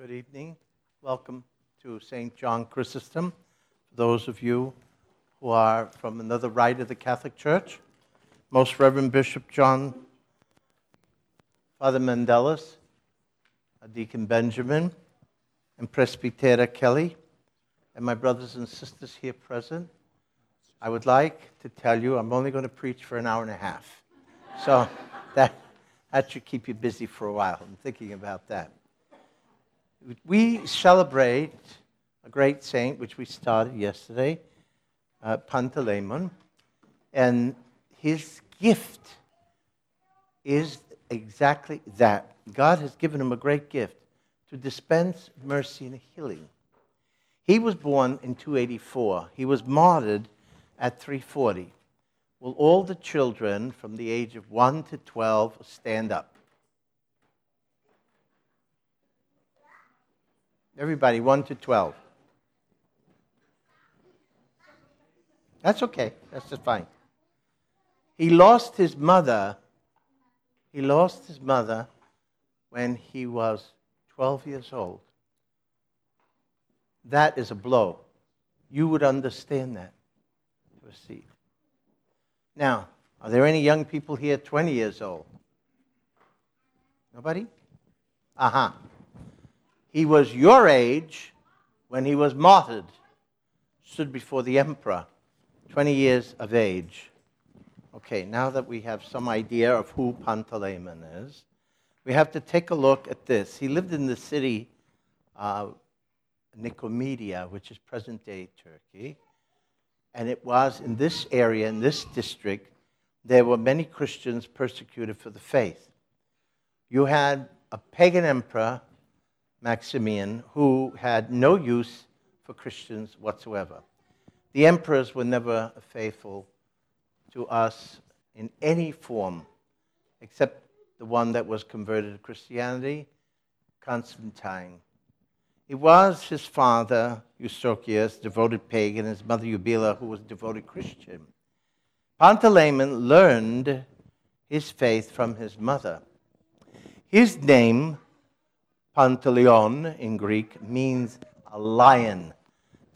Good evening. Welcome to St. John Chrysostom. For those of you who are from another rite of the Catholic Church, Most Reverend Bishop John, Father Mandelis, Deacon Benjamin, and Presbytera Kelly, and my brothers and sisters here present, I would like to tell you I'm only going to preach for an hour and a half. So that, that should keep you busy for a while. I'm thinking about that. We celebrate a great saint, which we started yesterday, uh, Panteleimon, and his gift is exactly that. God has given him a great gift to dispense mercy and healing. He was born in 284. He was martyred at 340. Will all the children from the age of 1 to 12 stand up? Everybody, 1 to 12. That's okay. That's just fine. He lost his mother. He lost his mother when he was 12 years old. That is a blow. You would understand that. Receive. Now, are there any young people here 20 years old? Nobody? Aha. Uh-huh. He was your age when he was martyred, stood before the emperor, 20 years of age. Okay, now that we have some idea of who Panteleimon is, we have to take a look at this. He lived in the city uh, Nicomedia, which is present day Turkey. And it was in this area, in this district, there were many Christians persecuted for the faith. You had a pagan emperor Maximian, who had no use for Christians whatsoever. The emperors were never faithful to us in any form except the one that was converted to Christianity, Constantine. It was his father, Eustochius, devoted pagan, and his mother, Eubila, who was a devoted Christian. Panteleimon learned his faith from his mother. His name Pantaleon in Greek means a lion,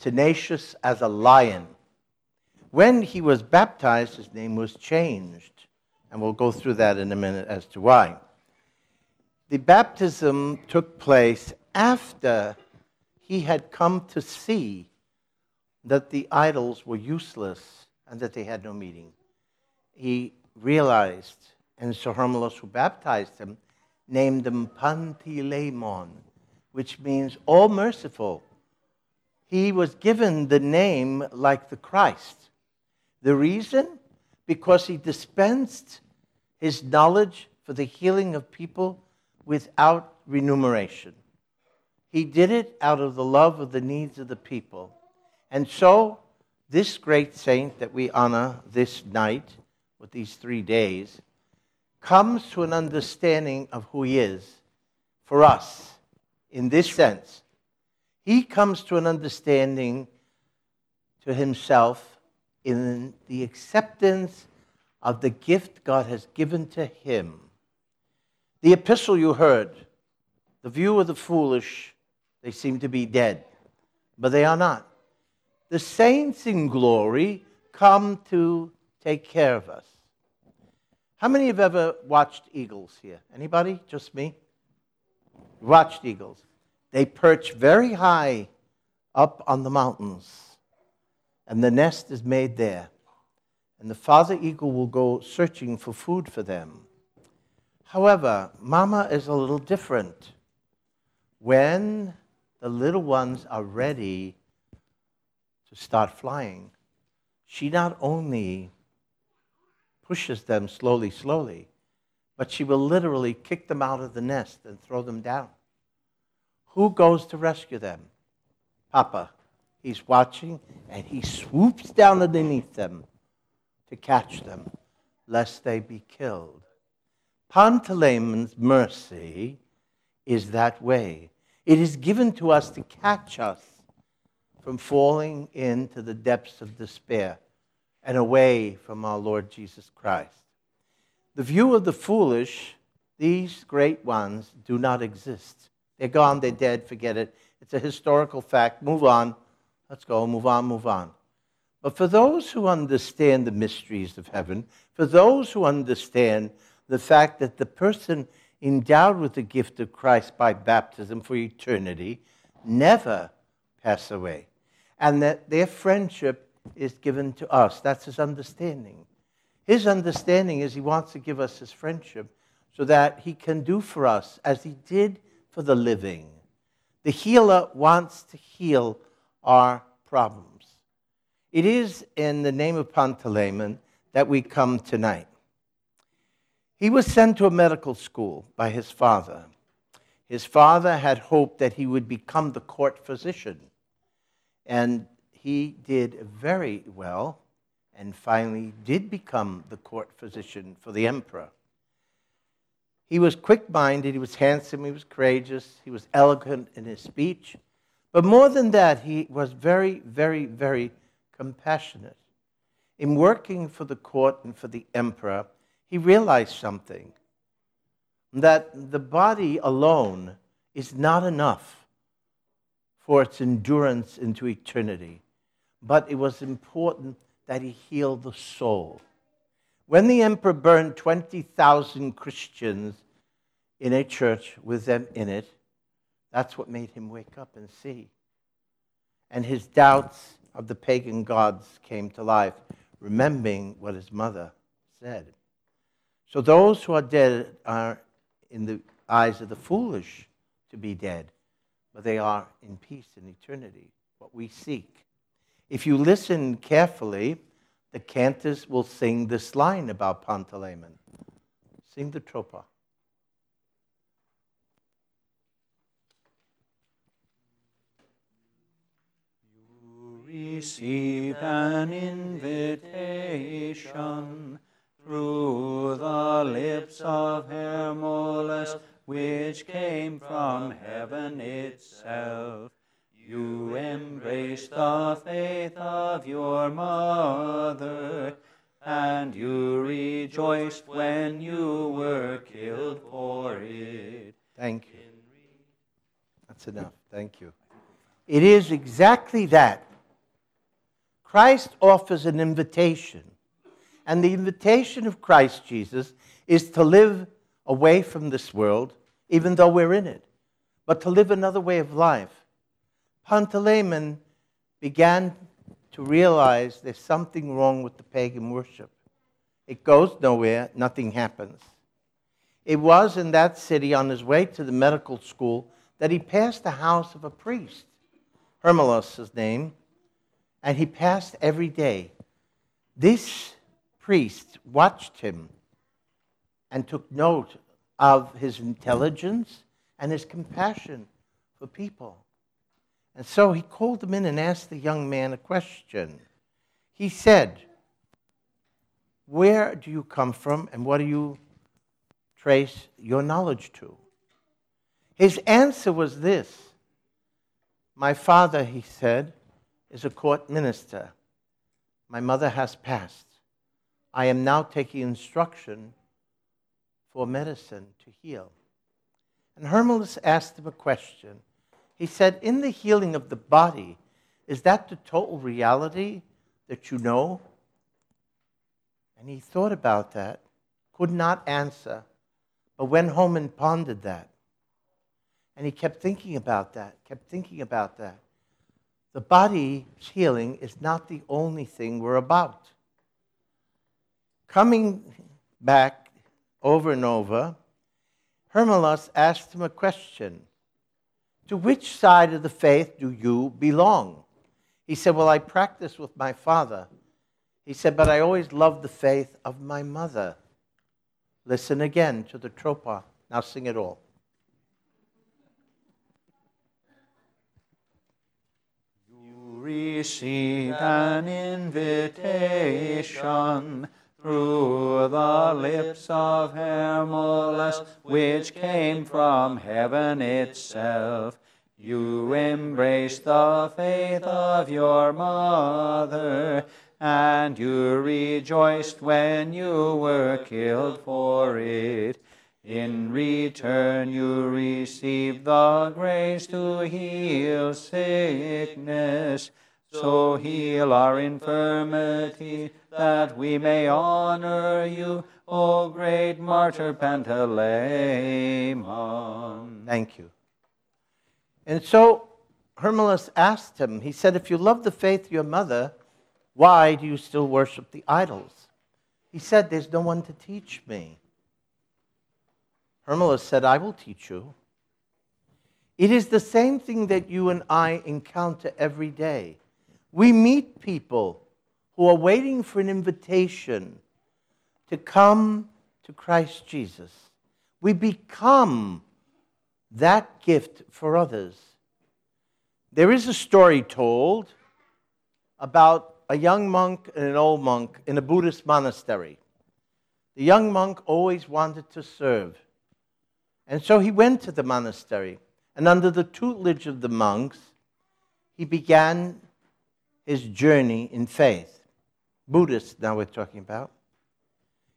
tenacious as a lion. When he was baptized, his name was changed. And we'll go through that in a minute as to why. The baptism took place after he had come to see that the idols were useless and that they had no meaning. He realized, and Sir Hermilus, who baptized him, named him Panteleimon, which means all merciful. He was given the name like the Christ. The reason? Because he dispensed his knowledge for the healing of people without remuneration. He did it out of the love of the needs of the people. And so, this great saint that we honor this night with these three days comes to an understanding of who he is for us in this sense. He comes to an understanding to himself in the acceptance of the gift God has given to him. The epistle you heard, the view of the foolish, they seem to be dead, but they are not. The saints in glory come to take care of us. How many have ever watched eagles here? Anybody? Just me? Watched eagles. They perch very high up on the mountains, and the nest is made there. And the father eagle will go searching for food for them. However, mama is a little different. When the little ones are ready to start flying, she not only pushes them slowly, slowly, but she will literally kick them out of the nest and throw them down. Who goes to rescue them? Papa. He's watching and he swoops down underneath them to catch them, lest they be killed. Panteleimon's mercy is that way. It is given to us to catch us from falling into the depths of despair and away from our Lord Jesus Christ. The view of the foolish, these great ones do not exist. They're gone, they're dead, forget it. It's a historical fact. Move on. Let's go, move on, move on. But for those who understand the mysteries of heaven, for those who understand the fact that the person endowed with the gift of Christ by baptism for eternity never pass away, and that their friendship is given to us. That's his understanding. His understanding is he wants to give us his friendship so that he can do for us as he did for the living. The healer wants to heal our problems. It is in the name of Panteleimon that we come tonight. He was sent to a medical school by his father. His father had hoped that he would become the court physician. And he did very well and finally did become the court physician for the emperor. He was quick minded, he was handsome, he was courageous, he was eloquent in his speech. But more than that, he was very, very, very compassionate. In working for the court and for the emperor, he realized something that the body alone is not enough for its endurance into eternity, but it was important that he healed the soul. When the emperor burned 20,000 Christians in a church with them in it, that's what made him wake up and see. And his doubts of the pagan gods came to life, remembering what his mother said. So those who are dead are, in the eyes of the foolish, to be dead, but they are in peace in eternity, what we seek. If you listen carefully, the cantors will sing this line about Panteleimon. Sing the tropa. You receive an invitation through the lips of Hermolus, which came from heaven itself. You embrace the faith of your mother, and you rejoiced when you were killed for it. Thank you. That's enough. Thank you. It is exactly that. Christ offers an invitation. And the invitation of Christ Jesus is to live away from this world, even though we're in it, but to live another way of life. Panteleimon began to realize there's something wrong with the pagan worship. It goes nowhere, nothing happens. It was in that city on his way to the medical school that he passed the house of a priest, Hermolus, his name, and he passed every day. This priest watched him and took note of his intelligence and his compassion for people. And so he called him in and asked the young man a question. He said, Where do you come from and what do you trace your knowledge to? His answer was this My father, he said, is a court minister. My mother has passed. I am now taking instruction for medicine to heal. And Hermolus asked him a question. He said, In the healing of the body, is that the total reality that you know? And he thought about that, could not answer, but went home and pondered that. And he kept thinking about that, kept thinking about that. The body's healing is not the only thing we're about. Coming back over and over, Hermolus asked him a question To which side of the faith do you belong? He said, Well, I practice with my father. He said, But I always loved the faith of my mother. Listen again to the tropa. Now sing it all. You receive an invitation through the lips of Hermolus, which came from heaven itself. You embraced the faith of your mother, and you rejoiced when you were killed for it. In return, you receive the grace to heal sickness. So heal our infirmity, that we may honor you, O great martyr Pantaleimon. Thank you. And so Hermilus asked him, he said, If you love the faith of your mother, why do you still worship the idols? He said, There's no one to teach me. Hermilus said, I will teach you. It is the same thing that you and I encounter every day. We meet people who are waiting for an invitation to come to Christ Jesus. We become that gift for others. There is a story told about a young monk and an old monk in a Buddhist monastery. The young monk always wanted to serve. And so he went to the monastery, and under the tutelage of the monks, he began his journey in faith. Buddhist, now we're talking about.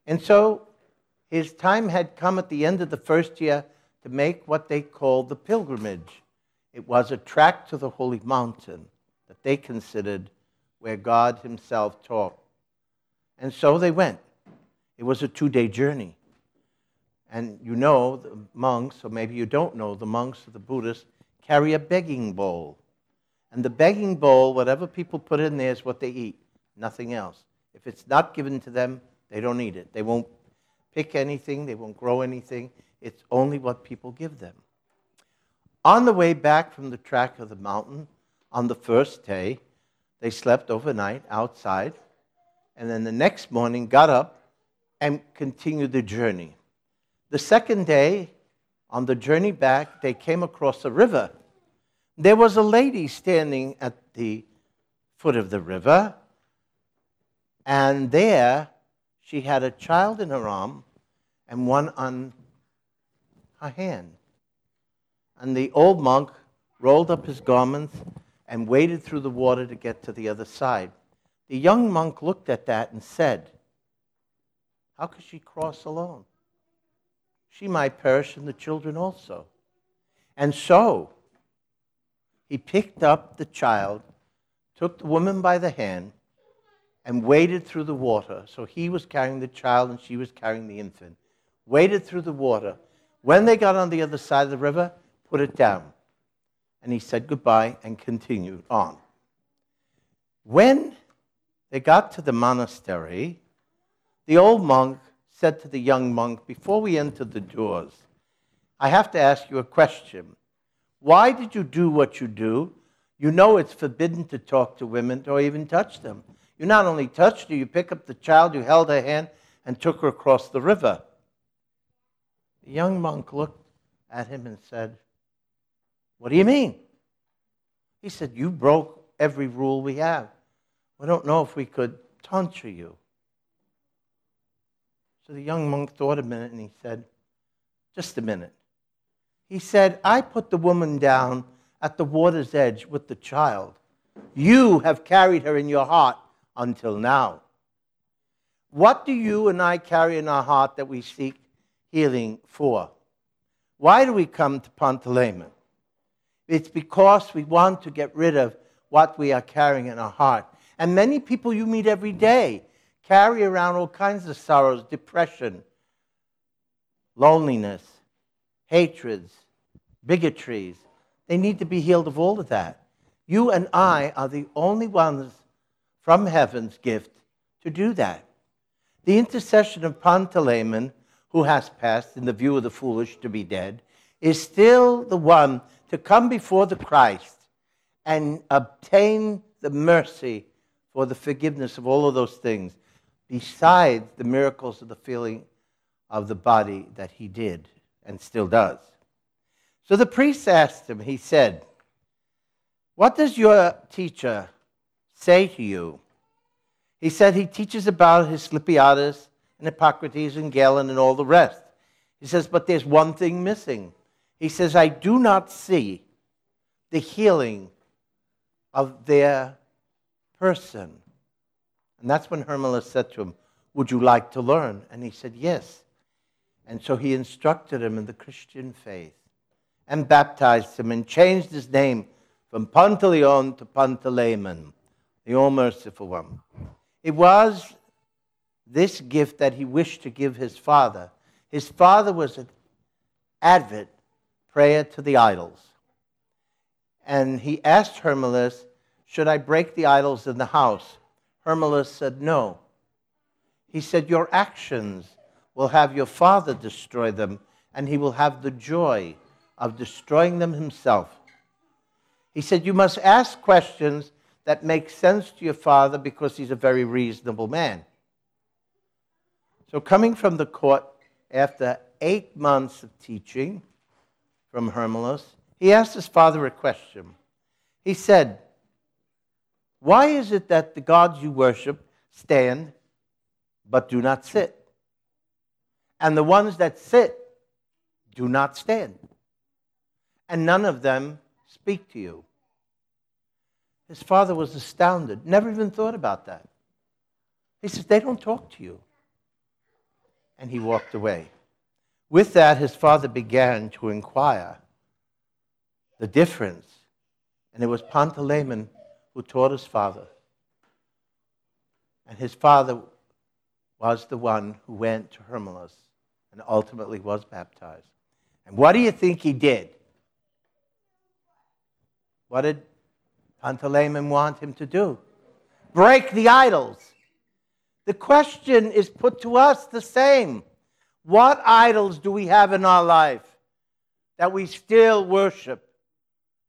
And so his time had come at the end of the first year to make what they called the pilgrimage. It was a track to the holy mountain that they considered where God Himself taught. And so they went. It was a two day journey. And you know, the monks, or maybe you don't know, the monks of the Buddhists carry a begging bowl. And the begging bowl, whatever people put in there, is what they eat, nothing else. If it's not given to them, they don't eat it. They won't pick anything, they won't grow anything. It's only what people give them. On the way back from the track of the mountain, on the first day, they slept overnight outside, and then the next morning got up and continued the journey. The second day, on the journey back, they came across a river. There was a lady standing at the foot of the river, and there she had a child in her arm and one on her hand. And the old monk rolled up his garments and waded through the water to get to the other side. The young monk looked at that and said, How could she cross alone? she might perish and the children also. And so he picked up the child, took the woman by the hand, and waded through the water. So he was carrying the child and she was carrying the infant. Waded through the water. When they got on the other side of the river, put it down. And he said goodbye and continued on. When they got to the monastery, the old monk said to the young monk before we enter the doors, I have to ask you a question. Why did you do what you do? You know it's forbidden to talk to women or even touch them. You not only touched her, you pick up the child, you held her hand, and took her across the river. The young monk looked at him and said, What do you mean? He said, You broke every rule we have. We don't know if we could tonsure you. So the young monk thought a minute and he said, Just a minute. He said, I put the woman down at the water's edge with the child. You have carried her in your heart until now. What do you and I carry in our heart that we seek healing for? Why do we come to Pantaleimon? It's because we want to get rid of what we are carrying in our heart. And many people you meet every day carry around all kinds of sorrows, depression, loneliness, hatreds, bigotries. They need to be healed of all of that. You and I are the only ones from heaven's gift to do that. The intercession of Pantaleimon, who has passed, in the view of the foolish, to be dead, is still the one to come before the Christ and obtain the mercy for the forgiveness of all of those things besides the miracles of the feeling of the body that he did and still does. So the priest asked him, he said, What does your teacher say to you? He said he teaches about his Asclepiades and Hippocrates and Galen and all the rest. He says, But there's one thing missing. He says, I do not see the healing of their person. And that's when Hermilus said to him, Would you like to learn? And he said, Yes. And so he instructed him in the Christian faith and baptized him and changed his name from Pantaleon to Pantaleimon, the All Merciful One. It was this gift that he wished to give his father. His father was an advent prayer to the idols. And he asked Hermilus, Should I break the idols in the house? Hermilus said, No. He said, Your actions will have your father destroy them, and he will have the joy of destroying them himself. He said, You must ask questions that make sense to your father because he's a very reasonable man. So, coming from the court after eight months of teaching from Hermilus, he asked his father a question. He said, Why is it that the gods you worship stand but do not sit? And the ones that sit do not stand. And none of them speak to you. His father was astounded, never even thought about that. He says, They don't talk to you. And he walked away. With that, his father began to inquire the difference. And it was Pantaleimon who taught his father. And his father was the one who went to Hermilus and ultimately was baptized. And what do you think he did? What did Pantaleimon want him to do? Break the idols. The question is put to us the same. What idols do we have in our life that we still worship?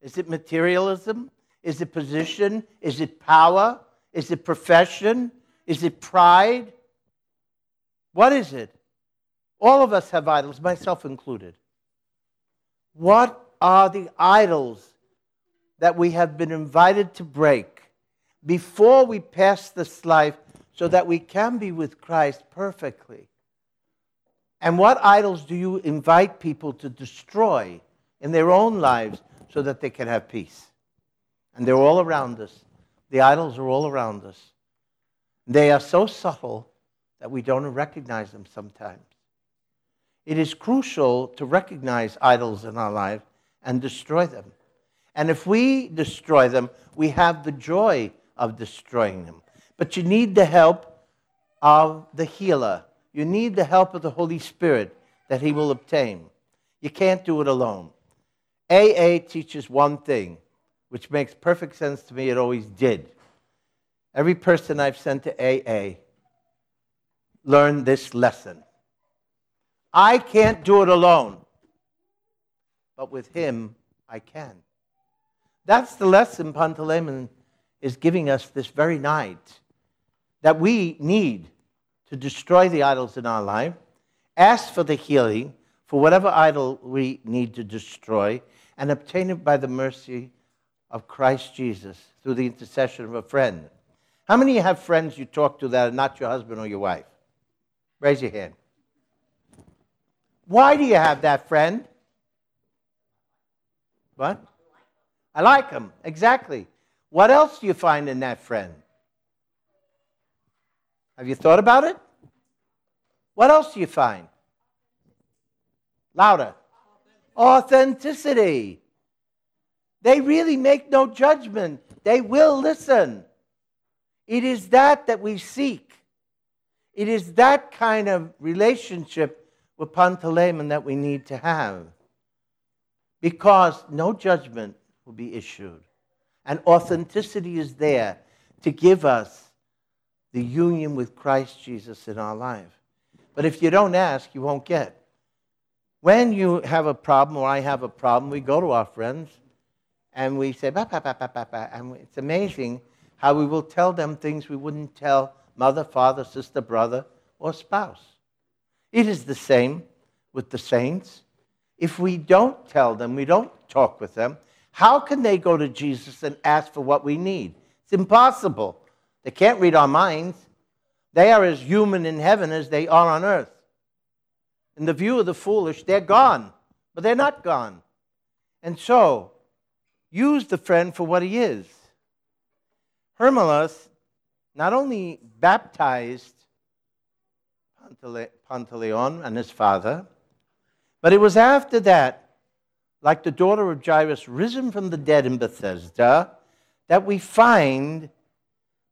Is it materialism? Is it position? Is it power? Is it profession? Is it pride? What is it? All of us have idols, myself included. What are the idols that we have been invited to break before we pass this life so that we can be with Christ perfectly? And what idols do you invite people to destroy in their own lives so that they can have peace? And they're all around us. The idols are all around us. They are so subtle that we don't recognize them sometimes. It is crucial to recognize idols in our life and destroy them. And if we destroy them, we have the joy of destroying them. But you need the help of the healer. You need the help of the Holy Spirit that He will obtain. You can't do it alone. AA teaches one thing, which makes perfect sense to me. It always did. Every person I've sent to AA learned this lesson I can't do it alone, but with him I can. That's the lesson Pantaleimon is giving us this very night that we need to destroy the idols in our life, ask for the healing for whatever idol we need to destroy, and obtain it by the mercy of Christ Jesus through the intercession of a friend. How many have friends you talk to that are not your husband or your wife? Raise your hand. Why do you have that friend? What? I like him. Exactly. What else do you find in that friend? Have you thought about it? What else do you find? Louder. Authenticity. They really make no judgment. They will listen. It is that that we seek. It is that kind of relationship with Pantaleimon that we need to have. Because no judgment will be issued. And authenticity is there to give us the union with Christ Jesus in our life. But if you don't ask, you won't get. When you have a problem or I have a problem, we go to our friends and we say, bah, bah, bah, bah, bah, bah. and it's amazing how we will tell them things we wouldn't tell mother, father, sister, brother, or spouse. It is the same with the saints. If we don't tell them, we don't talk with them, how can they go to Jesus and ask for what we need? It's impossible. They can't read our minds. They are as human in heaven as they are on earth. In the view of the foolish, they're gone, but they're not gone. And so, use the friend for what he is. Hermilus not only baptized Pantaleon and his father, But it was after that, like the daughter of Jairus risen from the dead in Bethesda, that we find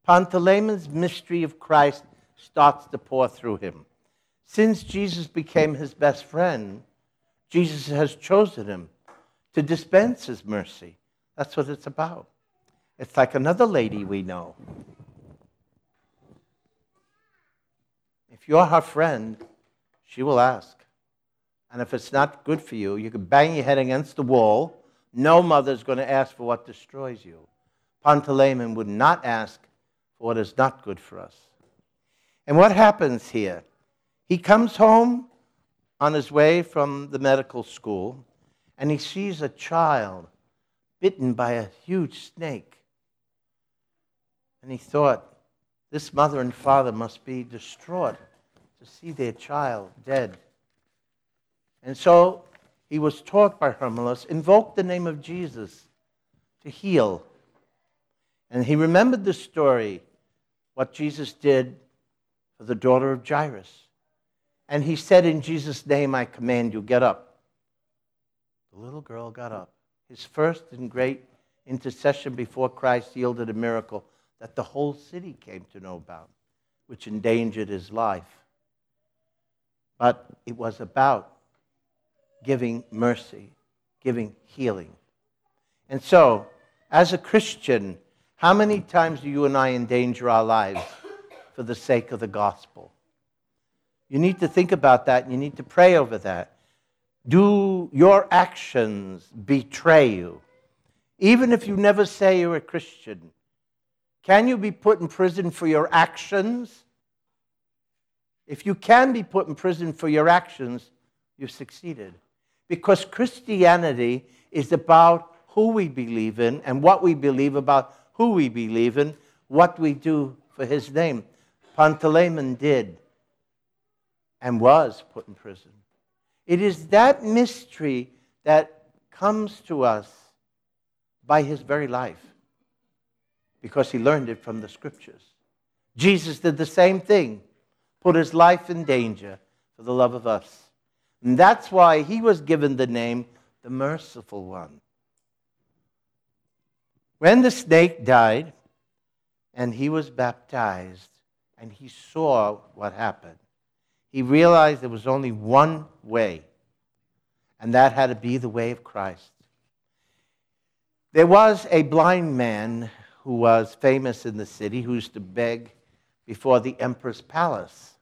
Pantaleon's mystery of Christ starts to pour through him. Since Jesus became his best friend, Jesus has chosen him to dispense his mercy. That's what it's about. It's like another lady we know. If you're her friend, she will ask. And if it's not good for you, you can bang your head against the wall. No mother's going to ask for what destroys you. Pantaleon would not ask for what is not good for us. And what happens here? He comes home on his way from the medical school and he sees a child bitten by a huge snake. And he thought, this mother and father must be distraught see their child dead. And so he was taught by Hermolus, invoke the name of Jesus to heal. And he remembered the story, what Jesus did for the daughter of Jairus. And he said, In Jesus' name, I command you, get up. The little girl got up. His first and great intercession before Christ yielded a miracle that the whole city came to know about, which endangered his life. But it was about giving mercy, giving healing. And so, as a Christian, how many times do you and I endanger our lives for the sake of the gospel? You need to think about that and you need to pray over that. Do your actions betray you? Even if you never say you're a Christian, can you be put in prison for your actions? If you can be put in prison for your actions, you've succeeded. Because Christianity is about who we believe in and what we believe about who we believe in, what we do for his name. Pantaleon did and was put in prison. It is that mystery that comes to us by his very life because he learned it from the scriptures. Jesus did the same thing, put his life in danger for the love of us. And that's why he was given the name the merciful one. When the snake died and he was baptized and he saw what happened, he realized there was only one way, and that had to be the way of Christ. There was a blind man who was famous in the city who used to beg before the emperor's palace.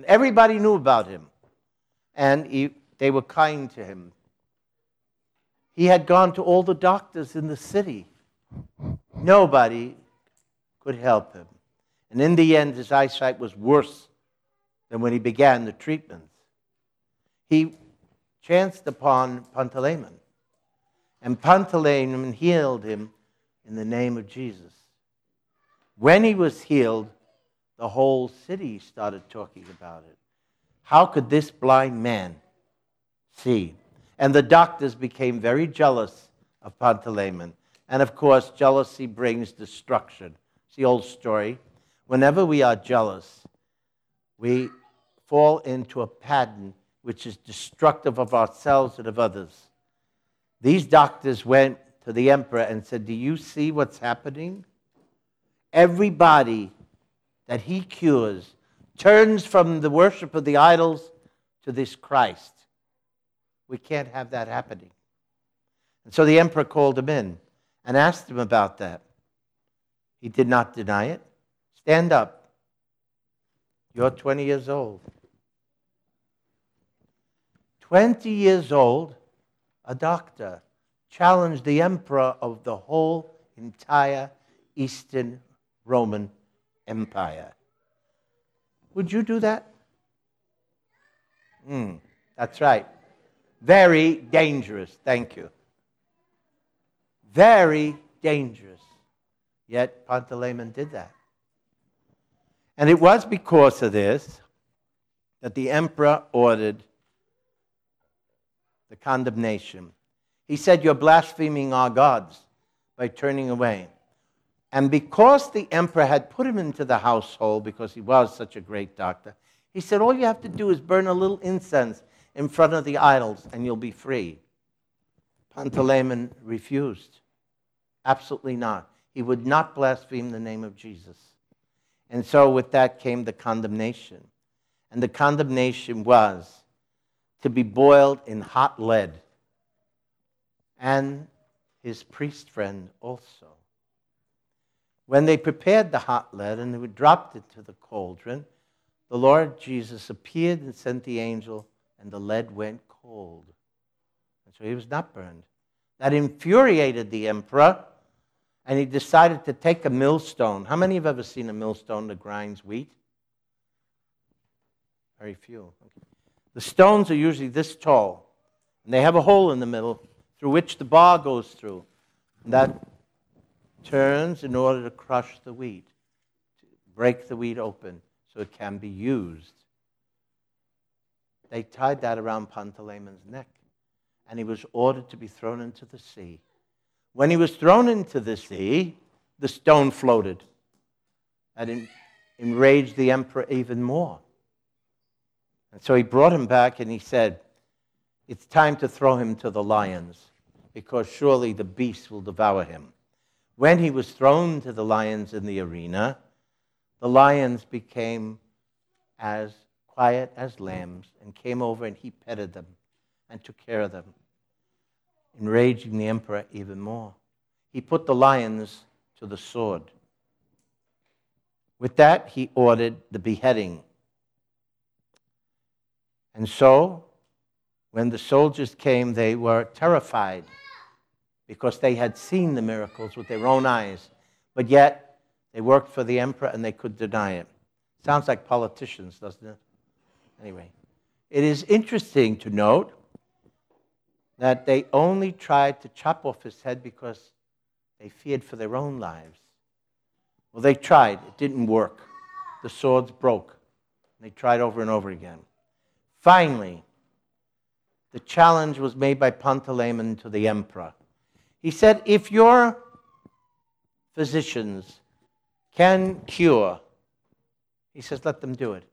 And everybody knew about him, and he, they were kind to him. He had gone to all the doctors in the city. Nobody could help him. And in the end, his eyesight was worse than when he began the treatments. He chanced upon Pantaleon, and Pantaleon healed him in the name of Jesus. When he was healed, the whole city started talking about it. How could this blind man see? And the doctors became very jealous of Pantaleon. And of course, jealousy brings destruction. It's the old story. Whenever we are jealous, we fall into a pattern which is destructive of ourselves and of others. These doctors went to the emperor and said, Do you see what's happening? Everybody that he cures turns from the worship of the idols to this Christ. We can't have that happening. And so the emperor called him in and asked him about that. He did not deny it. Stand up. You're 20 years old. 20 years old, a doctor challenged the emperor of the whole entire Eastern Roman Empire. Would you do that? Mm, that's right. Very dangerous. Thank you. Very dangerous. Yet Pantaleon did that. And it was because of this that the emperor ordered the condemnation. He said, You're blaspheming our gods by turning away. And because the emperor had put him into the household because he was such a great doctor, he said, All you have to do is burn a little incense in front of the idols and you'll be free. Pantaleon refused. Absolutely not. He would not blaspheme the name of Jesus. And so, with that came the condemnation. And the condemnation was to be boiled in hot lead. And his priest friend also. When they prepared the hot lead and they dropped it to the cauldron, the Lord Jesus appeared and sent the angel, and the lead went cold. And so he was not burned. That infuriated the emperor, and he decided to take a millstone. How many have ever seen a millstone that grinds wheat? Very few. The stones are usually this tall, and they have a hole in the middle through which the bar goes through. And that turns in order to crush the wheat, to break the wheat open so it can be used. They tied that around Pantaleon's neck, and he was ordered to be thrown into the sea. When he was thrown into the sea, the stone floated. and enraged the emperor even more. And so he brought him back and he said, It's time to throw him to the lions, because surely the beasts will devour him. When he was thrown to the lions in the arena, the lions became as quiet as lambs and came over and he petted them and took care of them, enraging the emperor even more. He put the lions to the sword. With that, he ordered the beheading and so, when the soldiers came, they were terrified because they had seen the miracles with their own eyes. But yet, they worked for the emperor and they could deny it. Sounds like politicians, doesn't it? Anyway, it is interesting to note that they only tried to chop off his head because they feared for their own lives. Well, they tried, it didn't work. The swords broke. They tried over and over again. Finally, the challenge was made by Pantaleon to the emperor. He said, If your physicians can cure, he says, let them do it.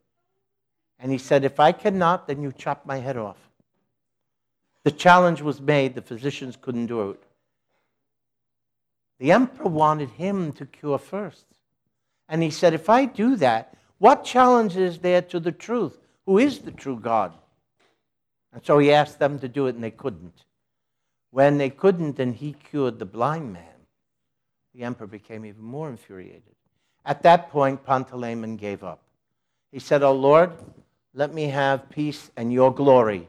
And he said, If I cannot, then you chop my head off. The challenge was made, the physicians couldn't do it. The emperor wanted him to cure first. And he said, If I do that, what challenge is there to the truth? who is the true God. And so he asked them to do it, and they couldn't. When they couldn't, and he cured the blind man, the emperor became even more infuriated. At that point, Pantaleon gave up. He said, Oh Lord, let me have peace and your glory.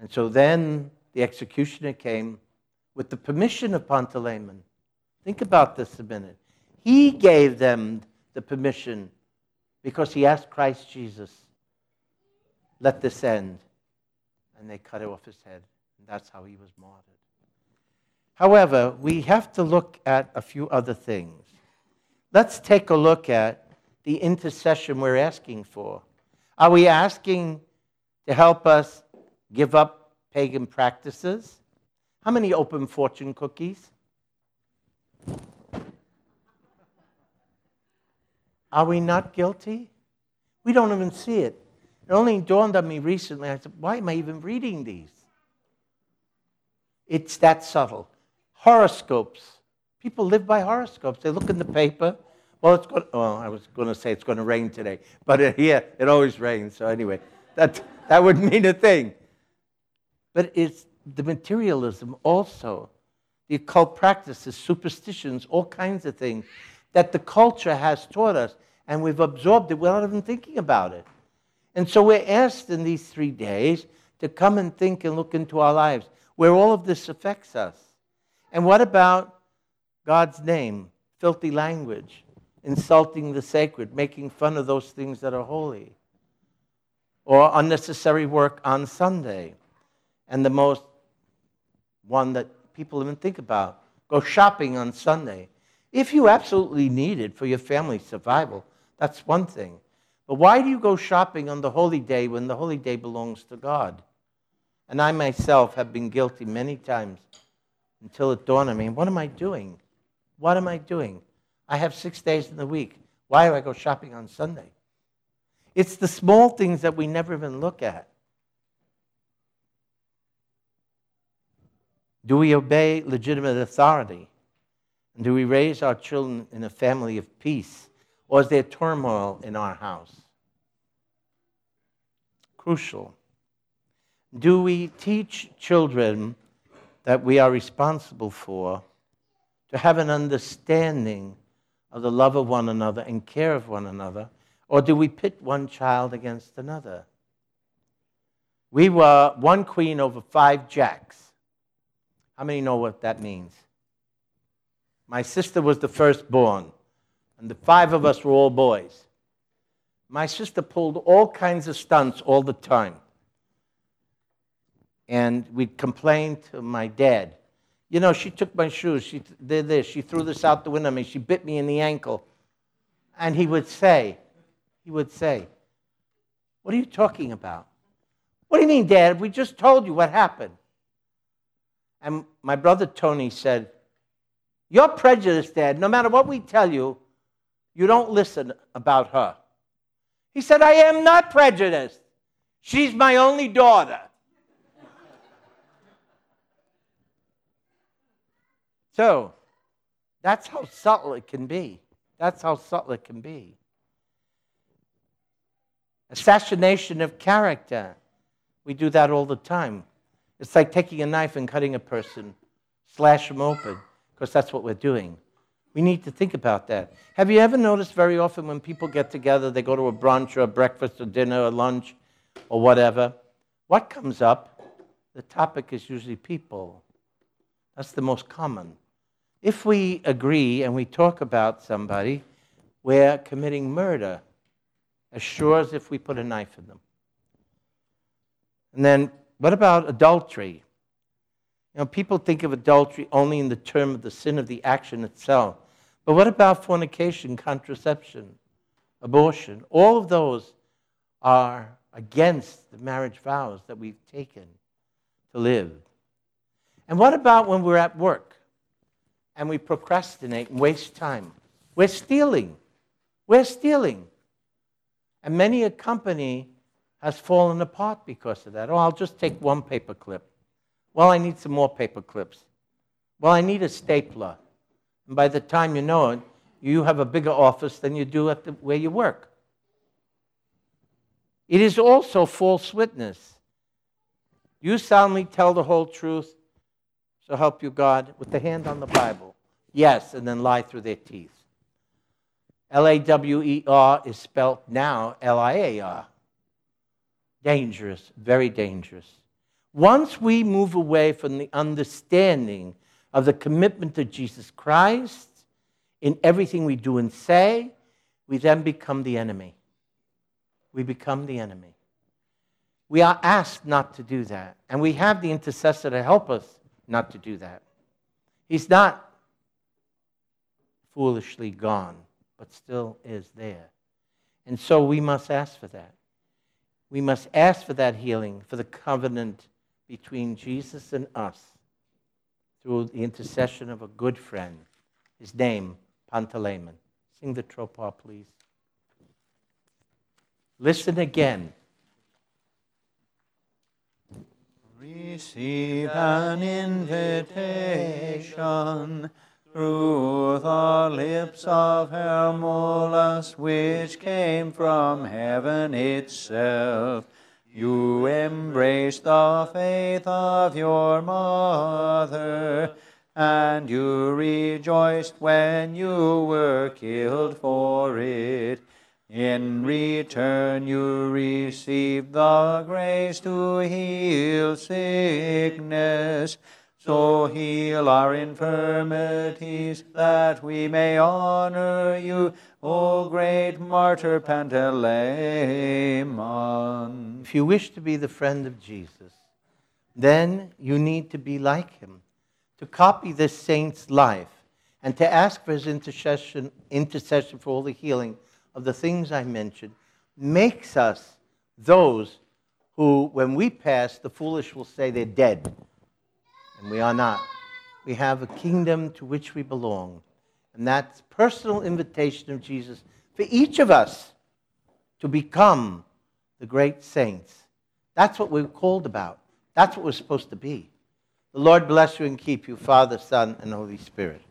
And so then the executioner came with the permission of Pantaleon. Think about this a minute. He gave them the permission because he asked Christ Jesus let this end. And they cut off his head. And that's how he was martyred. However, we have to look at a few other things. Let's take a look at the intercession we're asking for. Are we asking to help us give up pagan practices? How many open fortune cookies? Are we not guilty? We don't even see it. It only dawned on me recently. I said, why am I even reading these? It's that subtle. Horoscopes. People live by horoscopes. They look in the paper. Well, it's going. Oh, I was going to say it's going to rain today, but here it always rains. So anyway, that that would mean a thing. But it's the materialism also, the occult practices, superstitions, all kinds of things that the culture has taught us, and we've absorbed it without even thinking about it. And so we're asked in these three days to come and think and look into our lives where all of this affects us. And what about God's name, filthy language, insulting the sacred, making fun of those things that are holy, or unnecessary work on Sunday? And the most one that people even think about go shopping on Sunday. If you absolutely need it for your family's survival, that's one thing. But why do you go shopping on the holy day when the holy day belongs to God? And I myself have been guilty many times until it dawned on me what am I doing? What am I doing? I have six days in the week. Why do I go shopping on Sunday? It's the small things that we never even look at. Do we obey legitimate authority? And do we raise our children in a family of peace? Or is there turmoil in our house? Crucial. Do we teach children that we are responsible for to have an understanding of the love of one another and care of one another? Or do we pit one child against another? We were one queen over five jacks. How many know what that means? My sister was the firstborn, and the five of us were all boys. My sister pulled all kinds of stunts all the time. And we'd complain to my dad. You know, she took my shoes, she did this, she threw this out the window at me, she bit me in the ankle. And he would say, he would say, What are you talking about? What do you mean, Dad? We just told you what happened. And my brother Tony said, You're prejudiced, Dad. No matter what we tell you, you don't listen about her. He said, I am not prejudiced. She's my only daughter. So, that's how subtle it can be. That's how subtle it can be. Assassination of character. We do that all the time. It's like taking a knife and cutting a person, slash them open, because that's what we're doing. We need to think about that. Have you ever noticed very often when people get together, they go to a brunch or a breakfast or dinner or lunch or whatever? What comes up? The topic is usually people. That's the most common. If we agree and we talk about somebody, we're committing murder as sure as if we put a knife in them. And then, what about adultery? You know, people think of adultery only in the term of the sin of the action itself. But what about fornication, contraception, abortion? All of those are against the marriage vows that we've taken to live. And what about when we're at work and we procrastinate and waste time? We're stealing. We're stealing. And many a company has fallen apart because of that. Oh, I'll just take one paper clip. Well, I need some more paper clips. Well, I need a stapler. And by the time you know it, you have a bigger office than you do at the, where you work. It is also false witness. You solemnly tell the whole truth, so help you God, with the hand on the Bible. Yes, and then lie through their teeth. L A W E R is spelled now L I A R. Dangerous, very dangerous. Once we move away from the understanding of the commitment to Jesus Christ in everything we do and say, we then become the enemy. We become the enemy. We are asked not to do that, and we have the intercessor to help us not to do that. He's not foolishly gone but still is there. And so we must ask for that. We must ask for that healing, for the covenant between Jesus and us through the intercession of a good friend. His name, Panteleimon. Sing the tropar, please. Listen again. Receive an invitation through the lips of Hermolaus, which came from heaven itself. You embraced the faith of your mother, and you rejoiced when you were killed for it. In return, you receive the grace to heal sickness so heal our infirmities, that we may honor you, O great martyr Panteleimon. If you wish to be the friend of Jesus, then you need to be like him, to copy this saint's life, and to ask for his intercession, intercession for all the healing of the things I mentioned, makes us those who, when we pass, the foolish will say they're dead and we are not. We have a kingdom to which we belong. And that's personal invitation of Jesus for each of us to become the great saints. That's what we're called about. That's what we're supposed to be. The Lord bless you and keep you, Father, Son, and Holy Spirit.